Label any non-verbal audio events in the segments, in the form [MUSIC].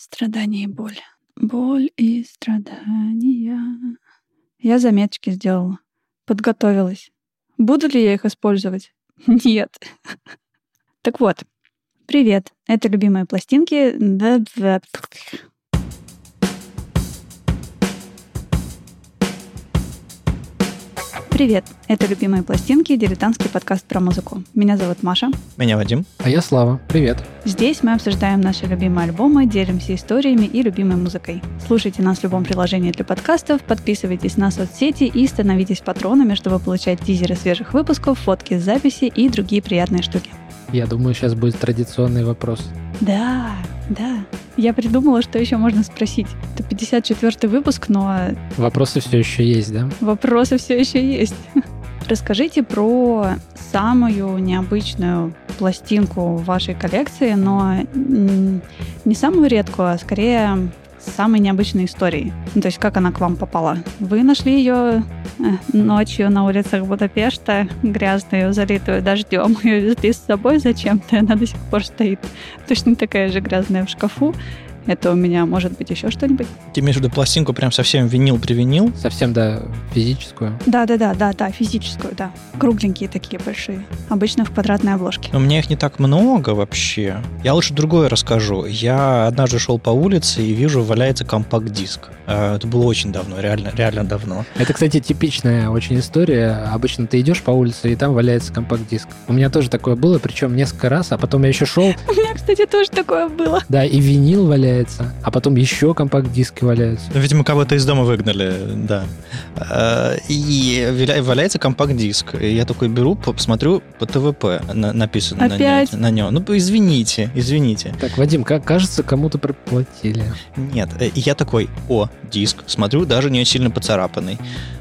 страдания и боль. Боль и страдания. Я заметочки сделала. Подготовилась. Буду ли я их использовать? [LAUGHS] Нет. Так вот, привет. Это любимые пластинки. Привет! Это «Любимые пластинки» — дилетантский подкаст про музыку. Меня зовут Маша. Меня Вадим. А я Слава. Привет. Здесь мы обсуждаем наши любимые альбомы, делимся историями и любимой музыкой. Слушайте нас в любом приложении для подкастов, подписывайтесь на соцсети и становитесь патронами, чтобы получать тизеры свежих выпусков, фотки с записи и другие приятные штуки. Я думаю, сейчас будет традиционный вопрос. Да, да. Я придумала, что еще можно спросить. Это 54 выпуск, но... Вопросы все еще есть, да? Вопросы все еще есть. [LAUGHS] Расскажите про самую необычную пластинку в вашей коллекции, но не самую редкую, а скорее самой необычной историей. Ну, то есть как она к вам попала. Вы нашли ее ночью на улицах Будапешта, грязную, залитую дождем, [LAUGHS] ее везли с собой зачем-то, она до сих пор стоит точно такая же грязная в шкафу. Это у меня может быть еще что-нибудь. Ты имеешь в виду пластинку прям совсем винил-привинил? Совсем, да, физическую? Да-да-да, да, да, физическую, да. Кругленькие такие большие. Обычно в квадратной обложке. Но мне их не так много вообще. Я лучше другое расскажу. Я однажды шел по улице и вижу, валяется компакт-диск. А, это было очень давно, реально, реально давно. Это, кстати, типичная очень история. Обычно ты идешь по улице, и там валяется компакт-диск. У меня тоже такое было, причем несколько раз, а потом я еще шел. [LAUGHS] У меня, кстати, тоже такое было. Да, и винил валяется валяется, а потом еще компакт-диски валяются. Ну, видимо, кого-то из дома выгнали, да. А, и валяется компакт-диск. И я такой беру, посмотрю по ТВП написано Опять? На, на нем. Ну, извините, извините. Так, Вадим, как кажется, кому-то проплатили. Нет, э, я такой, о, диск, смотрю, даже не сильно поцарапанный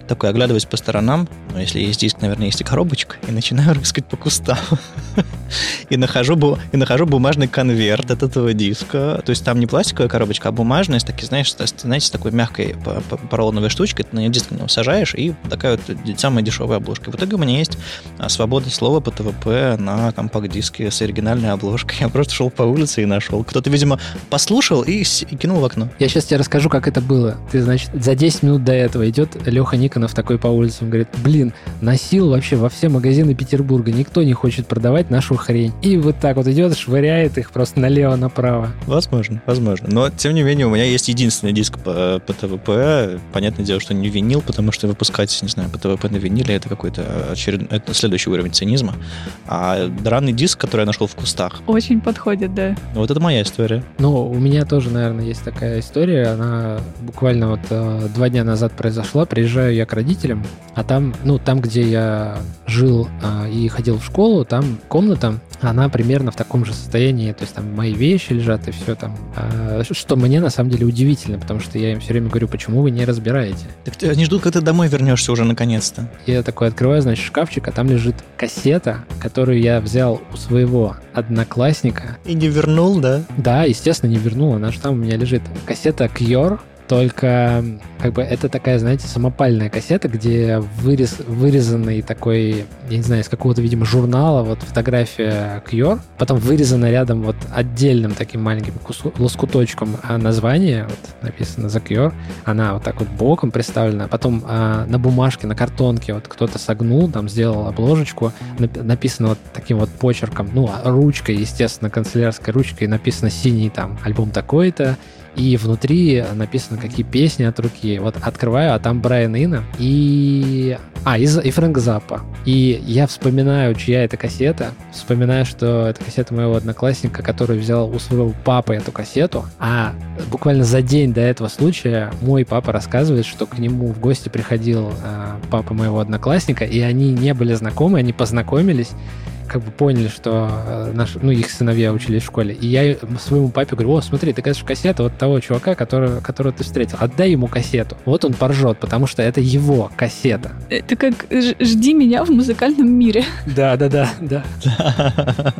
такой оглядываюсь по сторонам, ну, если есть диск, наверное, есть и коробочка, и начинаю [LAUGHS] рыскать по кустам. [LAUGHS] и, нахожу, и нахожу бумажный конверт от этого диска. То есть там не пластиковая коробочка, а бумажная, с такой, знаешь, знаете, с такой мягкой поролоновой штучкой, ты на нее диск на него сажаешь, и такая вот самая дешевая обложка. В итоге у меня есть а, свободное слово по ТВП на компакт-диске с оригинальной обложкой. [LAUGHS] Я просто шел по улице и нашел. Кто-то, видимо, послушал и, и кинул в окно. Я сейчас тебе расскажу, как это было. Ты, значит, за 10 минут до этого идет Леха Ник Никонов такой по улице, он говорит, блин, носил вообще во все магазины Петербурга, никто не хочет продавать нашу хрень. И вот так вот идет, швыряет их просто налево-направо. Возможно, возможно. Но, тем не менее, у меня есть единственный диск по, по ТВП. Понятное дело, что не винил, потому что выпускать, не знаю, по ТВП на виниле это какой-то очеред... это следующий уровень цинизма. А дранный диск, который я нашел в кустах. Очень подходит, да. Вот это моя история. Ну, у меня тоже, наверное, есть такая история. Она буквально вот э, два дня назад произошла. Приезжаю я к родителям, а там, ну, там, где я жил а, и ходил в школу, там комната, она примерно в таком же состоянии, то есть там мои вещи лежат и все там, а, что мне на самом деле удивительно, потому что я им все время говорю, почему вы не разбираете. Так они ждут, когда ты домой вернешься уже наконец-то. Я такой открываю, значит, шкафчик, а там лежит кассета, которую я взял у своего одноклассника. И не вернул, да? Да, естественно, не вернул, она же там у меня лежит. Кассета Cure только как бы это такая, знаете, самопальная кассета, где вырез, вырезанный такой, я не знаю, из какого-то, видимо, журнала, вот фотография Кьор, потом вырезано рядом вот отдельным таким маленьким кусу, лоскуточком а название, вот написано за Кьор, она вот так вот боком представлена, потом а, на бумажке, на картонке вот кто-то согнул, там сделал обложечку, написано вот таким вот почерком, ну, ручкой, естественно, канцелярской ручкой написано синий там альбом такой-то, и внутри написано, какие песни от руки. Вот открываю, а там Брайан Ина и... А, и, и Фрэнк Заппа. И я вспоминаю, чья это кассета. Вспоминаю, что это кассета моего одноклассника, который взял у своего папы эту кассету. А буквально за день до этого случая мой папа рассказывает, что к нему в гости приходил э, папа моего одноклассника, и они не были знакомы, они познакомились как бы поняли, что э, наш, ну, их сыновья учились в школе. И я своему папе говорю, о, смотри, ты кажется кассета вот того чувака, который, которого ты встретил. Отдай ему кассету. Вот он поржет, потому что это его кассета. Это как «Жди меня в музыкальном мире». Да, да, да, да. [LAUGHS]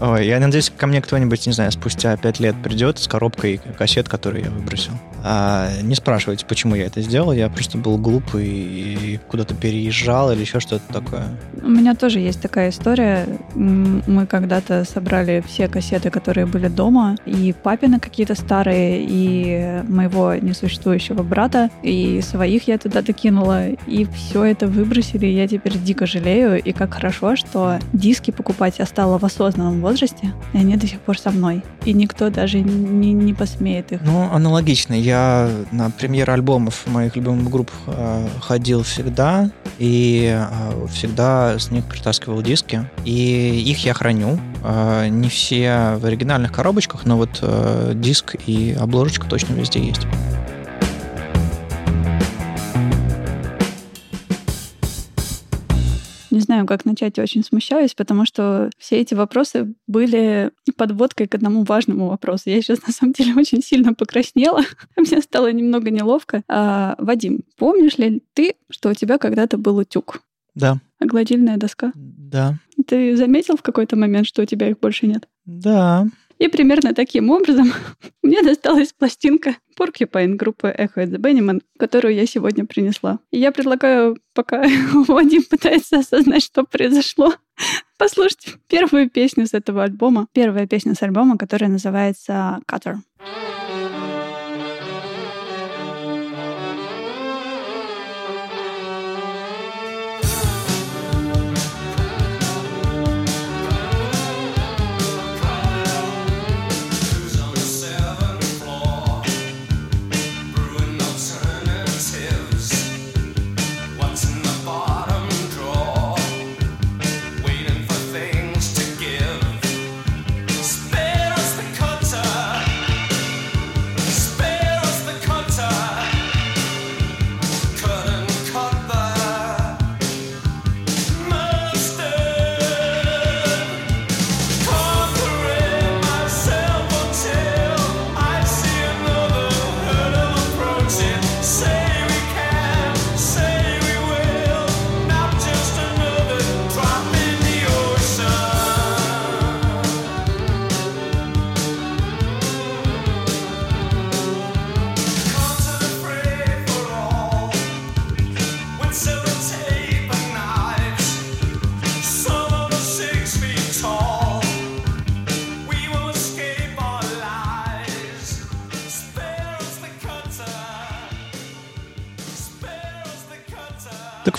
Ой, я надеюсь, ко мне кто-нибудь, не знаю, спустя пять лет придет с коробкой кассет, которую я выбросил. А, не спрашивайте, почему я это сделал. Я просто был глупый и куда-то переезжал или еще что-то такое. У меня тоже есть такая история. Мы когда-то собрали все кассеты, которые были дома, и папины какие-то старые, и моего несуществующего брата, и своих я туда докинула, и все это выбросили, и я теперь дико жалею, и как хорошо, что диски покупать я стала в осознанном возрасте, и они до сих пор со мной. И никто даже не, не посмеет их. Ну, аналогично. Я на премьеры альбомов моих любимых групп э, ходил всегда, и э, всегда с них притаскивал диски. И их я храню. Э, не все в оригинальных коробочках, но вот э, диск и обложечка точно везде есть. Не знаю, как начать, очень смущаюсь, потому что все эти вопросы были подводкой к одному важному вопросу. Я сейчас, на самом деле, [LAUGHS] очень сильно покраснела. [LAUGHS] Мне стало немного неловко. А, Вадим, помнишь ли ты, что у тебя когда-то был утюг? Да. А гладильная доска? Да. Ты заметил в какой-то момент, что у тебя их больше нет? Да. И примерно таким образом [LAUGHS] мне досталась пластинка Porcupine группы Echo and the Bunnymen, которую я сегодня принесла. И я предлагаю, пока [LAUGHS] Вадим пытается осознать, что произошло, [LAUGHS] послушать первую песню с этого альбома. Первая песня с альбома, которая называется «Cutter». Так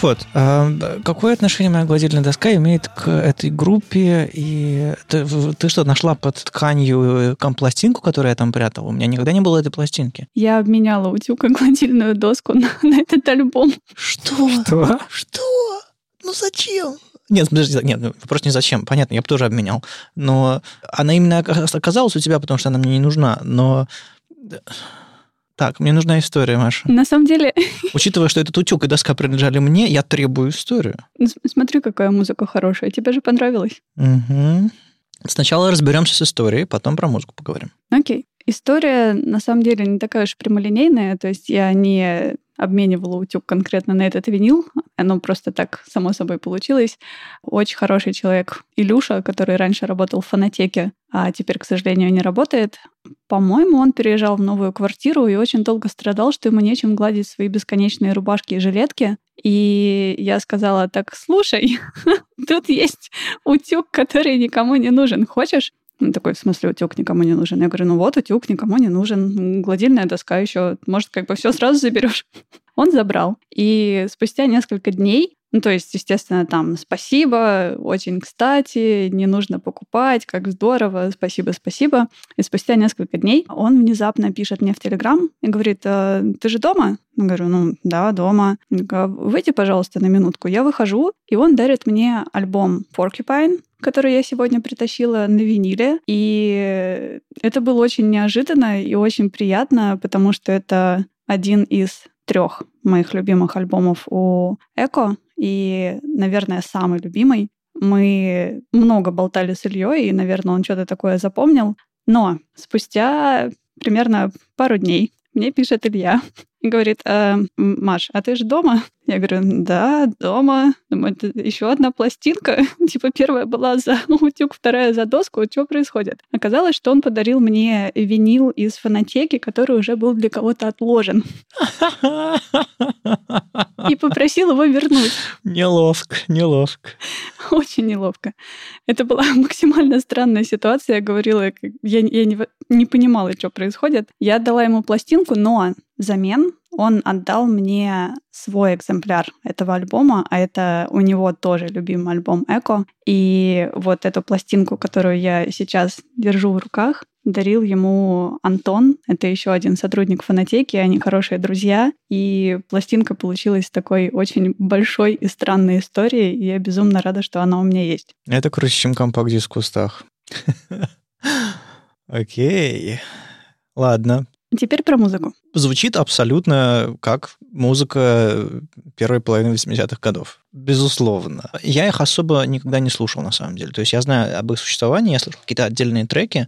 вот, а, какое отношение моя гладильная доска имеет к этой группе? И ты, ты что, нашла под тканью компластинку, которую я там прятала? У меня никогда не было этой пластинки. Я обменяла утюг и гладильную доску [LAUGHS] на, на этот альбом. Что? Что? Что? Ну зачем? Нет, подожди, нет, ну, вопрос не зачем. Понятно, я бы тоже обменял. Но она именно оказалась у тебя, потому что она мне не нужна. Но так, мне нужна история, Маша. На самом деле... [LAUGHS] Учитывая, что этот утюг и доска принадлежали мне, я требую историю. Смотри, какая музыка хорошая. Тебе же понравилось. Угу. Сначала разберемся с историей, потом про музыку поговорим. Окей. История, на самом деле, не такая уж прямолинейная. То есть я не обменивала утюг конкретно на этот винил. Оно просто так само собой получилось. Очень хороший человек Илюша, который раньше работал в фонотеке, а теперь, к сожалению, не работает. По-моему, он переезжал в новую квартиру и очень долго страдал, что ему нечем гладить свои бесконечные рубашки и жилетки. И я сказала, так, слушай, [LAUGHS] тут есть утюг, который никому не нужен. Хочешь? Он такой, в смысле, утюг никому не нужен? Я говорю, ну вот, утюг никому не нужен. Гладильная доска еще, может, как бы все сразу заберешь. [LAUGHS] Он забрал. И спустя несколько дней ну, то есть, естественно, там спасибо, очень кстати, не нужно покупать, как здорово, спасибо, спасибо. И спустя несколько дней он внезапно пишет мне в Телеграм и говорит, «Э, ты же дома? Я говорю, ну да, дома. Выйди, пожалуйста, на минутку. Я выхожу, и он дарит мне альбом Porcupine, который я сегодня притащила на виниле. И это было очень неожиданно и очень приятно, потому что это один из трех моих любимых альбомов у Эко, и, наверное, самый любимый. Мы много болтали с Ильей, и, наверное, он что-то такое запомнил. Но спустя примерно пару дней мне пишет Илья и говорит, э, Маш, а ты же дома? [LAUGHS] Я говорю, да, дома. Думаю, это еще одна пластинка. [LAUGHS] типа первая была за [LAUGHS] утюг, вторая за доску. Что происходит? Оказалось, что он подарил мне винил из фонотеки, который уже был для кого-то отложен. И попросил его вернуть. Неловко, неловко. Очень неловко. Это была максимально странная ситуация. Я говорила, я, я не, не понимала, что происходит. Я отдала ему пластинку, но взамен он отдал мне свой экземпляр этого альбома, а это у него тоже любимый альбом «Эко». И вот эту пластинку, которую я сейчас держу в руках, дарил ему Антон. Это еще один сотрудник фонотеки, они хорошие друзья. И пластинка получилась такой очень большой и странной историей, и я безумно рада, что она у меня есть. Это круче, чем компакт-диск в кустах. [LAUGHS] Окей. Ладно, Теперь про музыку. Звучит абсолютно как музыка первой половины 80-х годов. Безусловно. Я их особо никогда не слушал, на самом деле. То есть я знаю об их существовании, я слышал какие-то отдельные треки,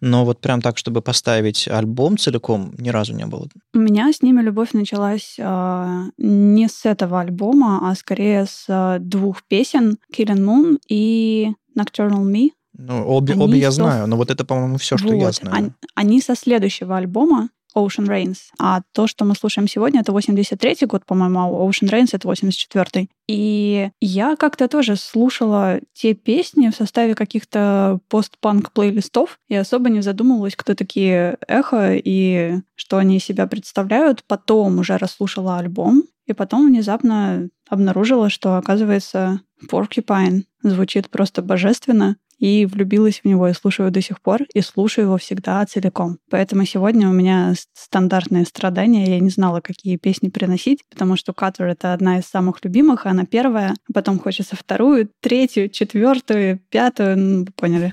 но вот прям так, чтобы поставить альбом целиком, ни разу не было. У меня с ними любовь началась э, не с этого альбома, а скорее с э, двух песен «Killing Moon» и «Nocturnal Me». Ну, обе, они обе я со... знаю, но вот это, по-моему, все, что вот. я знаю. Они, они со следующего альбома Ocean Rains. А то, что мы слушаем сегодня, это 83-й год, по-моему, а Ocean Rains — это 84-й. И я как-то тоже слушала те песни в составе каких-то постпанк плейлистов и особо не задумывалась, кто такие Эхо и что они из себя представляют. Потом уже расслушала альбом, и потом внезапно обнаружила, что, оказывается, Porcupine звучит просто божественно и влюбилась в него и слушаю до сих пор, и слушаю его всегда целиком. Поэтому сегодня у меня стандартное страдание. Я не знала, какие песни приносить, потому что Cutter — это одна из самых любимых, она первая, а потом хочется вторую, третью, четвертую, пятую, ну, вы поняли.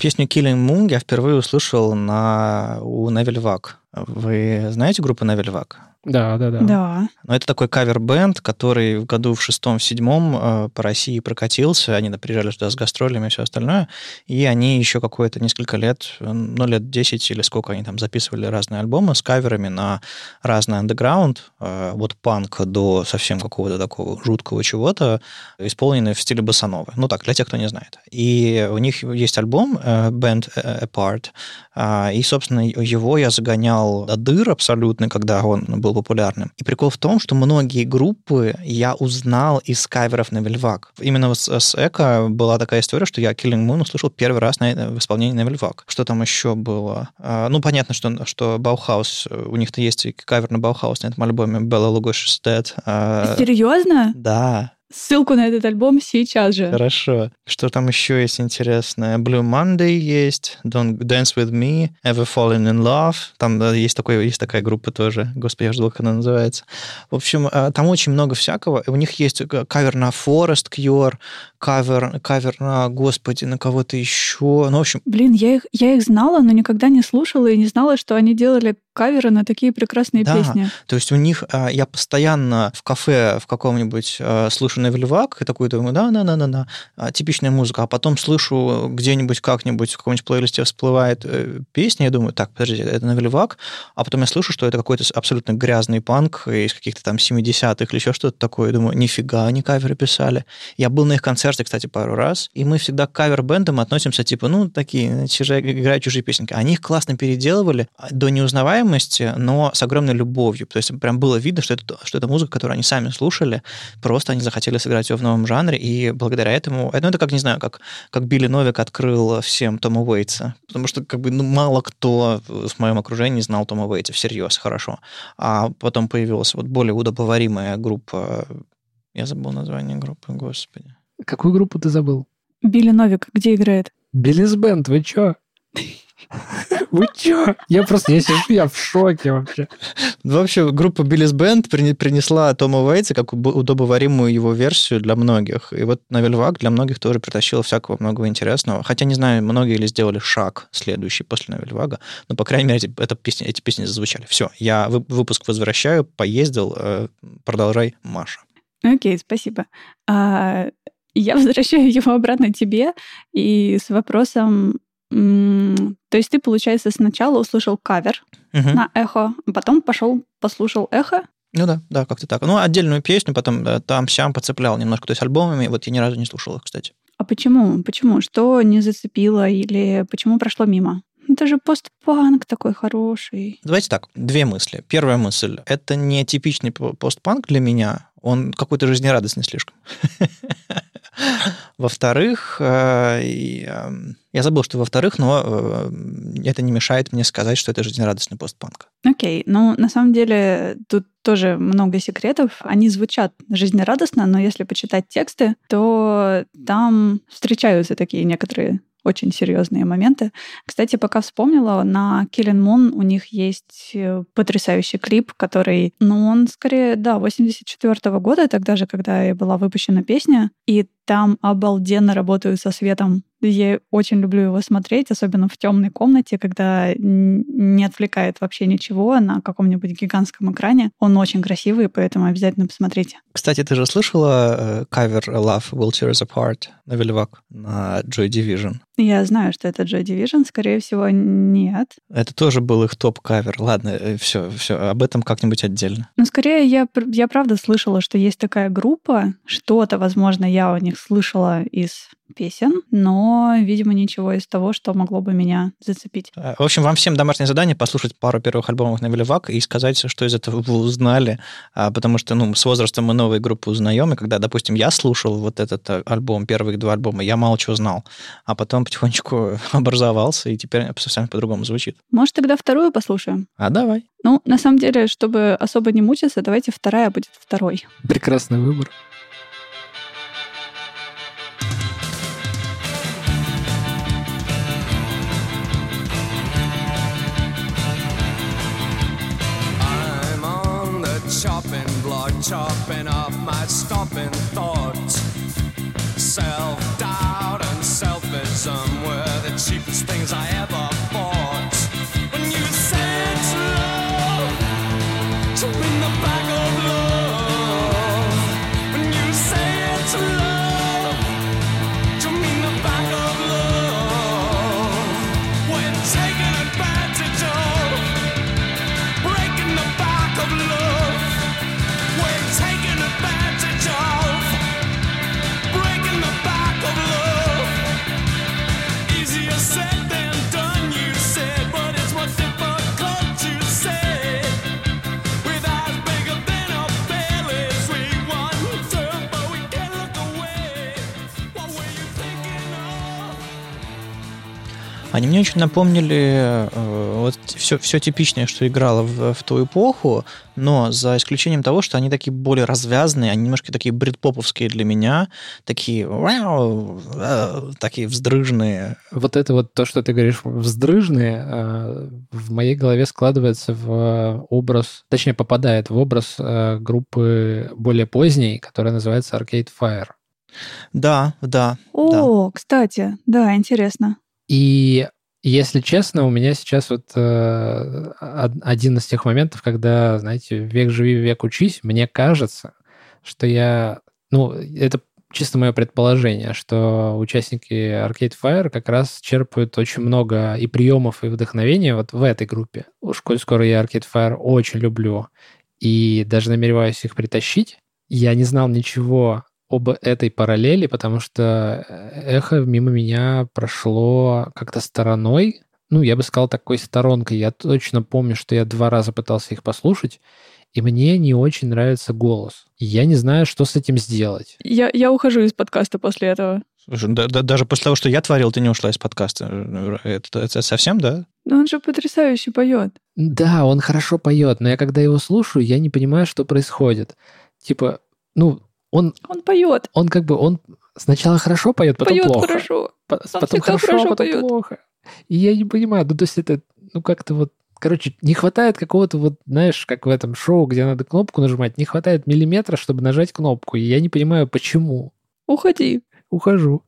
Песню Killing Moon я впервые услышал на, у Невель Вак. Вы знаете группу Невель Вак? Да, да, да. Да. Но это такой кавер-бенд, который в году в шестом, в седьмом э, по России прокатился. Они приезжали туда с гастролями и все остальное. И они еще какое-то несколько лет, ну, лет 10 или сколько они там записывали разные альбомы с каверами на разный андеграунд, э, от панка до совсем какого-то такого жуткого чего-то, исполненные в стиле босановы. Ну так, для тех, кто не знает. И у них есть альбом э, Bande à part, э, и, собственно, его я загонял до дыр абсолютно, когда он был популярным. И прикол в том, что многие группы я узнал из каверов Nouvelle Vague. Именно с, с Эко была такая история, что я Killing Moon услышал первый раз на, в исполнении Nouvelle Vague. Что там еще было? А, ну, понятно, что, что Баухаус, у них-то есть кавер на Баухаус на этом альбоме Bela Lugosi's Dead. А, Серьезно? Да ссылку на этот альбом сейчас же. Хорошо. Что там еще есть интересное? Blue Monday есть, Don't Dance With Me, Ever Fallen In Love. Там есть, такой, есть такая группа тоже. Господи, я жду, как она называется. В общем, а, там очень много всякого. У них есть кавер на Forest Cure, кавер, кавер на, господи, на кого-то еще. Ну, в общем... Блин, я их, я их знала, но никогда не слушала и не знала, что они делали каверы на такие прекрасные да, песни. То есть у них а, я постоянно в кафе в каком-нибудь а, слышу Невельвак и такой думаю, да, да, да, да, да, а, типичная музыка, а потом слышу где-нибудь как-нибудь в каком-нибудь плейлисте всплывает э, песня, я думаю, так, подожди, это Невельвак, а потом я слышу, что это какой-то абсолютно грязный панк из каких-то там 70-х или еще что-то такое, я думаю, нифига, они каверы писали. Я был на их концерте, кстати, пару раз, и мы всегда к кавер-бендам относимся, типа, ну, такие, чужие, играют чужие песенки. Они их классно переделывали до неузнаваемости узнаваемости, но с огромной любовью. То есть прям было видно, что это, что это музыка, которую они сами слушали, просто они захотели сыграть ее в новом жанре, и благодаря этому... Ну, это как, не знаю, как, как Билли Новик открыл всем Тома Уэйтса. Потому что как бы ну, мало кто в моем окружении знал Тома Уэйтса всерьез хорошо. А потом появилась вот более удобоваримая группа... Я забыл название группы, господи. Какую группу ты забыл? Билли Новик где играет? Биллис Бенд, вы чё? [LAUGHS] Вы чё? Я просто, я сижу, я в шоке вообще. Ну, вообще, группа Биллис Бенд принесла Тома Уэйтса как удобоваримую его версию для многих. И вот Навель Вак для многих тоже притащила всякого многого интересного. Хотя, не знаю, многие ли сделали шаг следующий после Навель Вага, но, по крайней мере, эти, это песни, эти песни зазвучали. Все, я выпуск возвращаю, поездил, э, продолжай, Маша. Окей, спасибо. А, я возвращаю его обратно тебе и с вопросом, То есть ты, получается, сначала услышал кавер Мгм. на эхо, потом пошел послушал эхо. Ну да, да, как-то так. Ну, отдельную песню потом э, там-сям подцеплял немножко. То есть альбомами, вот я ни разу не слушал их, кстати. А почему? Почему? Что не зацепило или почему прошло мимо? Это же постпанк такой хороший. Давайте так, две мысли. Первая мысль. Это не типичный по- постпанк для меня. Он какой-то жизнерадостный слишком. [LAUGHS] Во-вторых, э, эм, я забыл, что во-вторых, но э, это не мешает мне сказать, что это жизнерадостный постпанк. Окей, ну на самом деле тут тоже много секретов. Они звучат жизнерадостно, но если почитать тексты, то там встречаются такие некоторые очень серьезные моменты. Кстати, пока вспомнила, на Killing Moon у них есть э, потрясающий клип, который, ну, он скорее, да, 84 года, тогда же, когда была выпущена песня, и там обалденно работают со светом. Я очень люблю его смотреть, особенно в темной комнате, когда не отвлекает вообще ничего на каком-нибудь гигантском экране. Он очень красивый, поэтому обязательно посмотрите. Кстати, ты же слышала э, кавер Love Will Tear Us Apart на Вельвак на Joy Division? Я знаю, что это Joy Division, скорее всего, нет. Это тоже был их топ-кавер. Ладно, все, все, об этом как-нибудь отдельно. Но скорее я, я правда слышала, что есть такая группа. Что-то, возможно, я у них слышала из песен, но, видимо, ничего из того, что могло бы меня зацепить. Э, В общем, вам всем домашнее задание послушать пару первых альбомов на Веливак и сказать, что из этого вы узнали, А, потому что ну, с возрастом мы новые группы узнаем, и когда, допустим, я слушал вот этот э, альбом, первые два альбома, я мало чего знал, а потом потихонечку [LAUGHS] образовался, и теперь совсем по-другому звучит. Может, тогда вторую послушаем? А давай. Ну, на самом деле, чтобы особо не мучиться, давайте вторая будет второй. Прекрасный выбор. Chopping block, chopping off my stopping thoughts. Self doubt were the cheapest things I ever Они мне очень напомнили э, вот все, все типичное, что играло в, в ту эпоху, но за исключением того, что они такие более развязанные, они немножко такие брит-поповские для меня, такие «Вау», э, такие вздрыжные. Вот это вот то, что ты говоришь, вздрыжные, э, в моей голове складывается в образ, точнее, попадает в образ э, группы более поздней, которая называется Arcade Fire. Да, да, да. О, кстати, да, интересно. И если честно, у меня сейчас вот э, од- один из тех моментов, когда, знаете, век живи, век учись, мне кажется, что я, ну, это чисто мое предположение, что участники Arcade Fire как раз черпают очень много и приемов, и вдохновения вот в этой группе. Уж коль скоро я Arcade Fire очень люблю и даже намереваюсь их притащить, я не знал ничего об этой параллели, потому что эхо мимо меня прошло как-то стороной. Ну, я бы сказал, такой сторонкой. Я точно помню, что я два раза пытался их послушать, и мне не очень нравится голос. Я не знаю, что с этим сделать. Я, я ухожу из подкаста после этого. Слушай, да- да- даже после того, что я творил, ты не ушла из подкаста. Это, это совсем, да? Но он же потрясающе поет. Да, он хорошо поет, но я когда его слушаю, я не понимаю, что происходит. Типа, ну, он, Он поет. он как бы, он сначала хорошо поет, потом поет плохо. хорошо. По- Он потом хорошо, хорошо потом поет. плохо. И я не понимаю, ну то есть это, ну как-то вот, короче, не хватает какого-то вот, знаешь, как в этом шоу, где надо кнопку нажимать, не хватает миллиметра, чтобы нажать кнопку. И я не понимаю, почему. Уходи. Ухожу.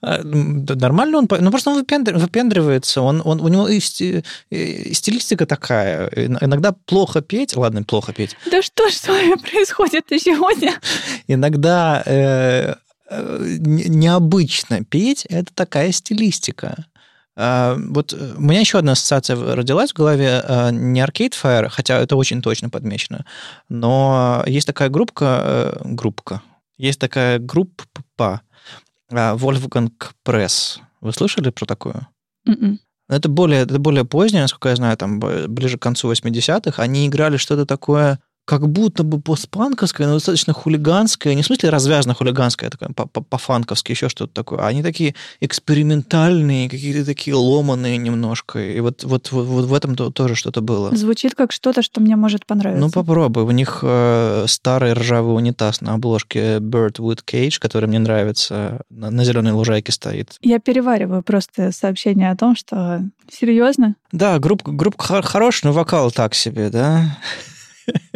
А, да Нормально он, ну просто он выпендр- выпендривается, он, он, у него и сти- и стилистика такая. Ин- Иногда плохо петь, ладно, плохо петь, Да что ж с вами происходит сегодня? иногда э, э, не- необычно петь, это такая стилистика. А, Вот у меня еще одна ассоциация родилась в голове, э, не Arcade Fire, хотя это очень точно подмечено, но есть такая группка, э, группка, есть такая группа Wolfgang Press. Вы слышали про такую? Мгм. Это более, это более позднее, насколько я знаю, там ближе к концу 80-х. Они играли что-то такое, как будто бы постпанковское, но достаточно хулиганское. Не в смысле развязно хулиганское, а по- по-фанковски, еще что-то такое. А Они такие экспериментальные, какие-то такие ломаные немножко. И вот, вот, вот, вот в этом то- тоже что-то было. Звучит как что-то, что мне может понравиться. Ну, попробуй. У них э, старый ржавый унитаз на обложке Birdwood Cage, который мне нравится, на, на зеленой лужайке стоит. Я перевариваю просто сообщение о том, что серьезно, Да, группа, группа хор- хорошая, но вокал так себе, да? [LAUGHS]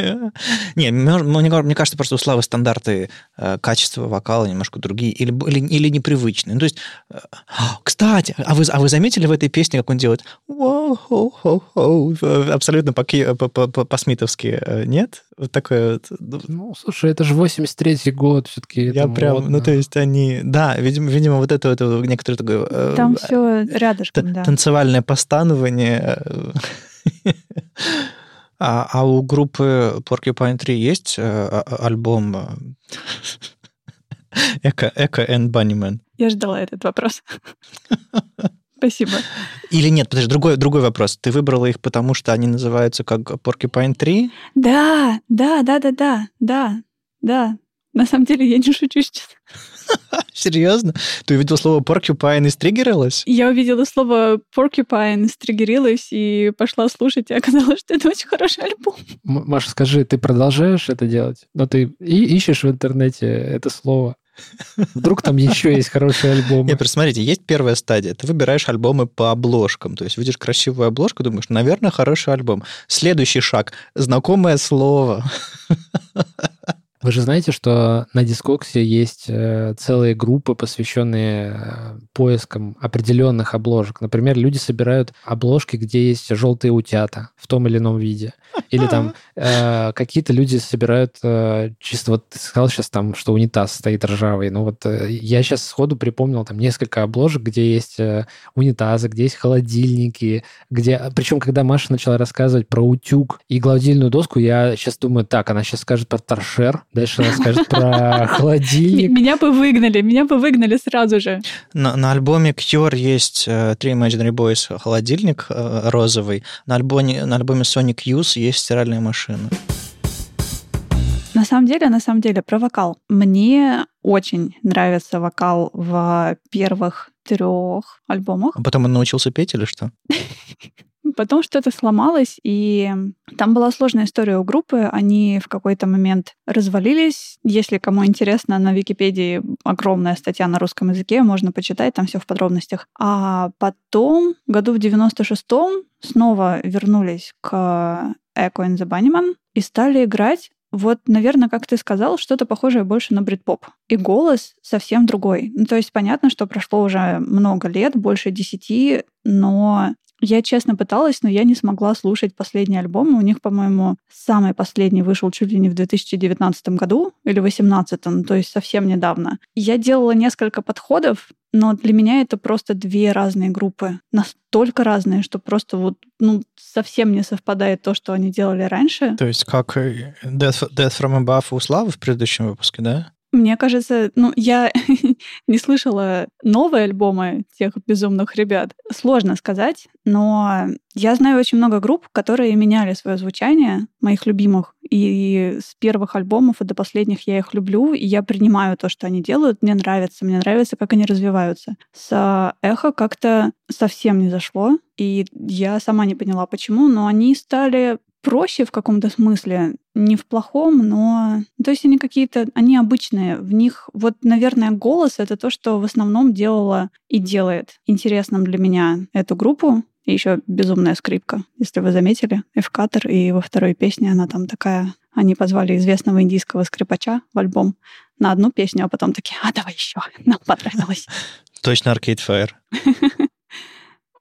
Не, мне, мне- кажется, просто у Славы стандарты э, качества вокала немножко другие или, или, непривычные. Ну, то есть, э, [GASPS] кстати, а вы, а вы заметили в этой песне, как он делает абсолютно по-смитовски, э, нет? Вот такое вот. ну, Ну, слушай, это же 83-й год, все-таки. Я прям, ну, то есть они, да, видимо, видимо вот это, это некоторые такое... там все рядышком, да. танцевальное постанование. [LAUGHS] А, а у группы Porcupine 3 есть э, а- а- альбом Эко, Эко and Bunnyman? Я ждала этот вопрос. Спасибо. Или нет, подожди, другой, другой вопрос. Ты выбрала их, потому что они называются как Porcupine 3? Да, да, да, да, да, да, да. На самом деле я не шучу сейчас. [LAUGHS] Серьезно? Ты увидела слово Porcupine и стриггерилась? Я увидела слово porcupine, стригерилась и пошла слушать, и оказалось, что это очень хороший альбом. М- Маша, скажи, ты продолжаешь это делать? Но ты и ищешь в интернете это слово. Вдруг там еще есть хорошие альбомы. [LAUGHS] Нет, смотрите, есть первая стадия. Ты выбираешь альбомы по обложкам. То есть видишь красивую обложку, думаешь, наверное, хороший альбом. Следующий шаг. Знакомое слово. [LAUGHS] Вы же знаете, что на Дискоксе есть э, целые группы, посвященные э, поискам определенных обложек. Например, люди собирают обложки, где есть желтые утята в том или ином виде. Или там [LAUGHS] э, какие-то люди собирают э, чисто вот ты сказал сейчас там, что унитаз стоит ржавый. Ну вот э, я сейчас сходу припомнил там несколько обложек, где есть э, унитазы, где есть холодильники, где... Причем, когда Маша начала рассказывать про утюг и гладильную доску, я сейчас думаю, так, она сейчас скажет про торшер, дальше она скажет про [LAUGHS] холодильник. Меня бы выгнали, меня бы выгнали сразу же. На, на альбоме Cure есть э, Three Imaginary Boys холодильник э, розовый. На альбоме, на альбоме Sonic Youth есть стиральная машина. На самом деле, на самом деле, про вокал. Мне очень нравится вокал в первых трех альбомах. А потом он научился петь или что? [LAUGHS] Потом что-то сломалось, и там была сложная история у группы. Они в какой-то момент развалились. Если кому интересно, на Википедии огромная статья на русском языке, можно почитать, там все в подробностях. А потом, году в 96-м, снова вернулись к Echo and the Bunnyman и стали играть вот, наверное, как ты сказал, что-то похожее больше на брит-поп. И голос совсем другой. Ну, то есть понятно, что прошло уже много лет, больше десяти, но я честно пыталась, но я не смогла слушать последний альбом. У них, по-моему, самый последний вышел чуть ли не в 2019 году или 2018, ну, то есть совсем недавно. Я делала несколько подходов, но для меня это просто две разные группы. Настолько разные, что просто вот ну, совсем не совпадает то, что они делали раньше. То есть как Death, Death from Above у Славы в предыдущем выпуске, да? Мне кажется, ну, я [LAUGHS] не слышала новые альбомы тех безумных ребят. Сложно сказать, но я знаю очень много групп, которые меняли свое звучание, моих любимых. И с первых альбомов и до последних я их люблю, и я принимаю то, что они делают. Мне нравится, мне нравится, как они развиваются. С эхо как-то совсем не зашло, и я сама не поняла, почему, но они стали проще в каком-то смысле, не в плохом, но... То есть они какие-то... Они обычные. В них, вот, наверное, голос — это то, что в основном делало и делает интересным для меня эту группу. И еще безумная скрипка, если вы заметили. Эвкатор, и во второй песне она там такая... Они позвали известного индийского скрипача в альбом на одну песню, а потом такие, а давай еще, нам понравилось. Точно Arcade Fire. [LAUGHS]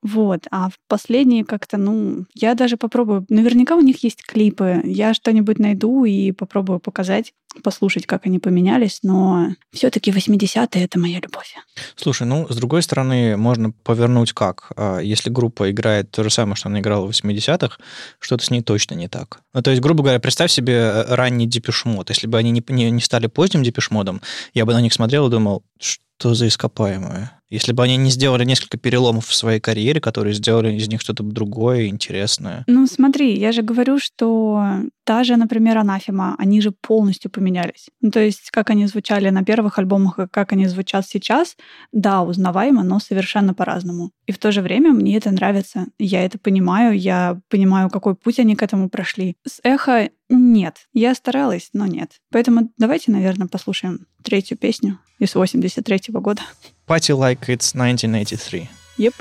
Вот. А в последние как-то, ну, я даже попробую. Наверняка у них есть клипы. Я что-нибудь найду и попробую показать, послушать, как они поменялись. Но все-таки 80-е это моя любовь. Слушай, ну, с другой стороны, можно повернуть как? А, Если группа играет то же самое, что она играла в 80-х, что-то с ней точно не так. Ну, то есть, грубо говоря, представь себе э, ранний депешмод. Если бы они не, не, не стали поздним депешмодом, я бы на них смотрел и думал, что за ископаемое? Если бы они не сделали несколько переломов в своей карьере, которые сделали из них что-то другое, интересное. Ну, смотри, я же говорю, что даже, например, Анафема, они же полностью поменялись. Ну, то есть, как они звучали на первых альбомах и как они звучат сейчас, да, узнаваемо, но совершенно по-разному. И в то же время мне это нравится. Я это понимаю, я понимаю, какой путь они к этому прошли. С эхо нет. Я старалась, но нет. Поэтому давайте, наверное, послушаем третью песню из 83 -го года. Party like it's 1983. Yep.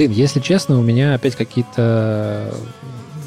Блин, если честно, у меня опять какие-то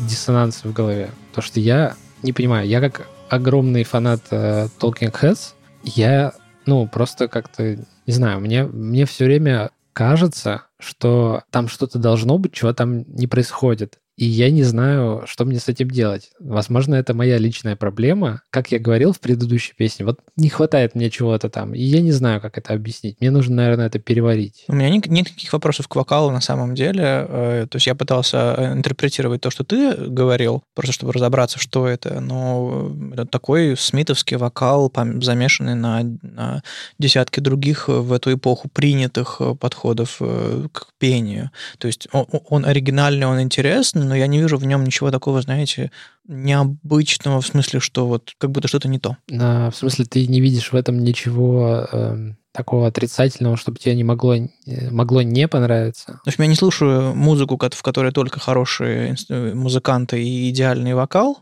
диссонансы в голове. То, что я не понимаю, я как огромный фанат э, Talking Heads, я, ну, просто как-то, не знаю, мне, мне все время кажется, что там что-то должно быть, чего там не происходит. И я не знаю, что мне с этим делать. Возможно, это моя личная проблема. Как я говорил в предыдущей песне, вот не хватает мне чего-то там. И я не знаю, как это объяснить. Мне нужно, наверное, это переварить. У меня нет никаких вопросов к вокалу на самом деле. Э, То есть я пытался э, интерпретировать то, что ты говорил, просто чтобы разобраться, что это. Но это такой смитовский вокал, замешанный на, на десятки других э, в эту эпоху принятых э, подходов э, к пению. То есть он, он оригинальный, он интересный, но я не вижу в нем ничего такого, знаете, необычного, в смысле, что вот как будто что-то не то. А, в смысле, ты не видишь в этом ничего эм, такого отрицательного, чтобы тебе не могло, э, могло не понравиться? В общем, я не слушаю музыку, в которой только хорошие э, музыканты и идеальный вокал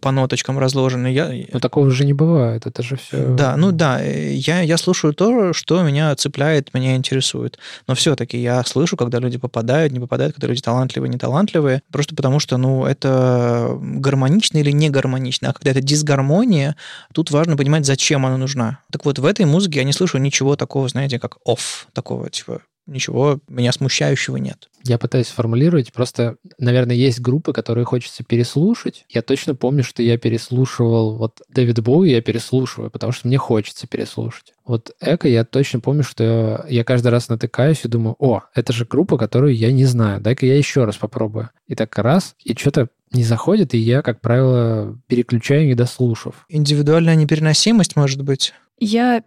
по ноточкам разложенный. Я, Но такого же не бывает. Это же все... Да, ну да, э, я, я слушаю то, что меня цепляет, меня интересует. Но все-таки я слышу, когда люди попадают, не попадают, когда люди талантливые, не талантливые, просто потому что, ну, это гармонично или не гармонично. А когда это дисгармония, тут важно понимать, зачем она нужна. Так вот, в этой музыке я не слышу ничего такого, знаете, как off, такого, типа, ничего меня смущающего нет. Я пытаюсь формулировать. Просто, наверное, есть группы, которые хочется переслушать. Я точно помню, что я переслушивал... Вот Дэвид Боуи я переслушиваю, потому что мне хочется переслушать. Вот Эко я точно помню, что я каждый раз натыкаюсь и думаю, о, это же группа, которую я не знаю. Дай-ка я еще раз попробую. И так раз, и что-то не заходит, и я, как правило, переключаю, не дослушав. Индивидуальная непереносимость, может быть. Я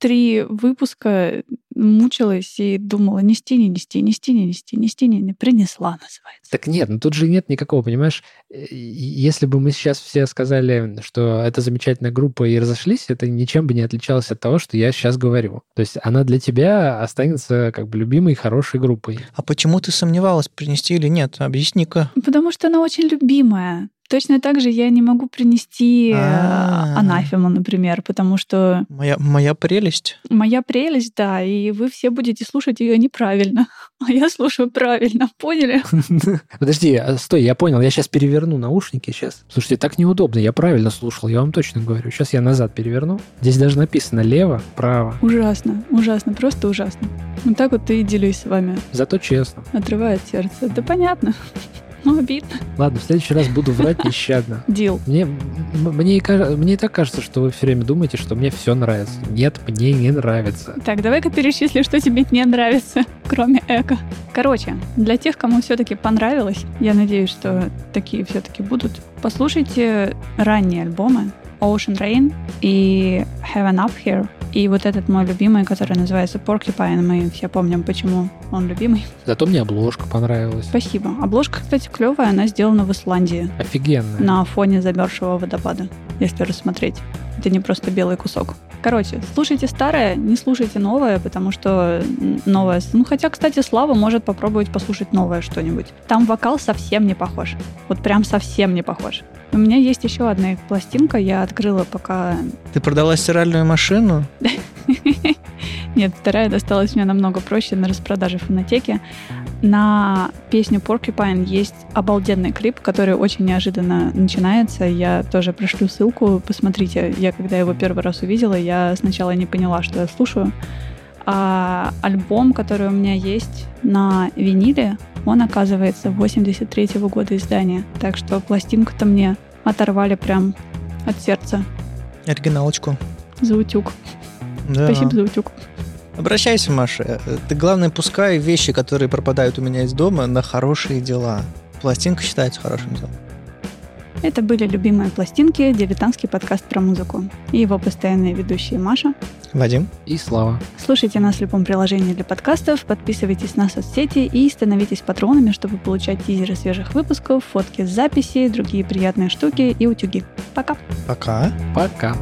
53 выпуска мучилась и думала, нести, не нести, нести, не нести, нести, не, не принесла, называется. Так нет, ну тут же нет никакого, понимаешь? Э, Если бы мы сейчас все сказали, что это замечательная группа и разошлись, это ничем бы не отличалось от того, что я сейчас говорю. То есть она для тебя останется как бы любимой, хорошей группой. А почему ты сомневалась, принести или нет? Объясни-ка. Потому что она очень любимая. Точно так же я не могу принести э, А. анафему, например, потому что Моя, моя прелесть. моя прелесть, да, и вы все будете слушать ее неправильно. [LAUGHS] А я слушаю правильно, поняли? [LAUGHS] Подожди, а, стой, я понял, я сейчас переверну наушники сейчас. Слушайте, так неудобно, я правильно слушал, я вам точно говорю. Сейчас я назад переверну. Здесь даже написано лево, право. Ужасно, ужасно, просто ужасно. Вот так вот и делюсь с вами. Зато честно. Отрывает сердце. Да понятно. Ну, обидно. Ладно, в следующий раз буду врать нещадно. [LAUGHS] Дил. Мне, мне, мне и так кажется, что вы все время думаете, что мне все нравится. Нет, мне не нравится. Так, давай-ка перечисли, что тебе не нравится, [LAUGHS] кроме эко. Короче, для тех, кому все-таки понравилось, я надеюсь, что такие все-таки будут, послушайте ранние альбомы Ocean Rain и Heaven Up Here. И вот этот мой любимый, который называется Porcupine, мы все помним, почему он любимый. Зато мне обложка понравилась. Спасибо. Обложка, кстати, клевая, она сделана в Исландии Офигенная. на фоне замерзшего водопада, если рассмотреть. Это не просто белый кусок. Короче, слушайте старое, не слушайте новое, потому что новое... Ну, хотя, кстати, Слава может попробовать послушать новое что-нибудь. Там вокал совсем не похож. Вот прям совсем не похож. У меня есть еще одна их пластинка, я открыла пока... Ты продала стиральную машину? [LAUGHS] Нет, вторая досталась мне намного проще на распродаже в фонотеке. На песню Porcupine есть обалденный клип, который очень неожиданно начинается. Я тоже пришлю ссылку, посмотрите. Я когда его первый раз увидела, я сначала не поняла, что я слушаю. А альбом, который у меня есть на виниле, он оказывается 83 года издания. Так что пластинку-то мне оторвали прям от сердца. Оригиналочку. За утюг. Да. Спасибо за утюг. Обращайся, Маша. Ты, главное, пускай вещи, которые пропадают у меня из дома, на хорошие дела. Пластинка считается хорошим делом. Это были любимые пластинки, дилетантский подкаст про музыку. И его постоянные ведущие Маша. Вадим? И слава. Слушайте нас в любом приложении для подкастов, подписывайтесь на соцсети и становитесь патронами, чтобы получать тизеры свежих выпусков, фотки с записей, другие приятные штуки и утюги. Пока! Пока. Пока.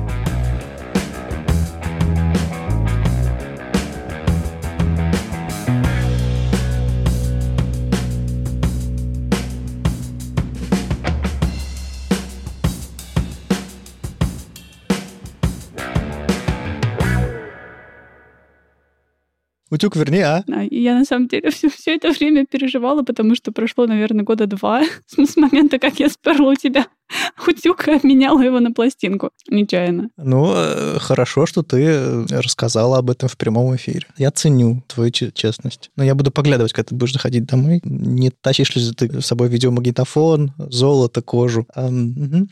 Утюг верни, а? А, и Я на самом деле [LAUGHS] все, все это время переживала, потому что прошло, наверное, года два [LAUGHS] с момента, как я сперла у тебя [LAUGHS] утюг и обменяла его на пластинку. Нечаянно. Ну, э, хорошо, что ты э, рассказала об этом в прямом эфире. Я ценю твою че- честность. Но я буду поглядывать, когда ты будешь заходить домой. Не тащишь ли ты с собой видеомагнитофон, золото, кожу. Ам, мгм.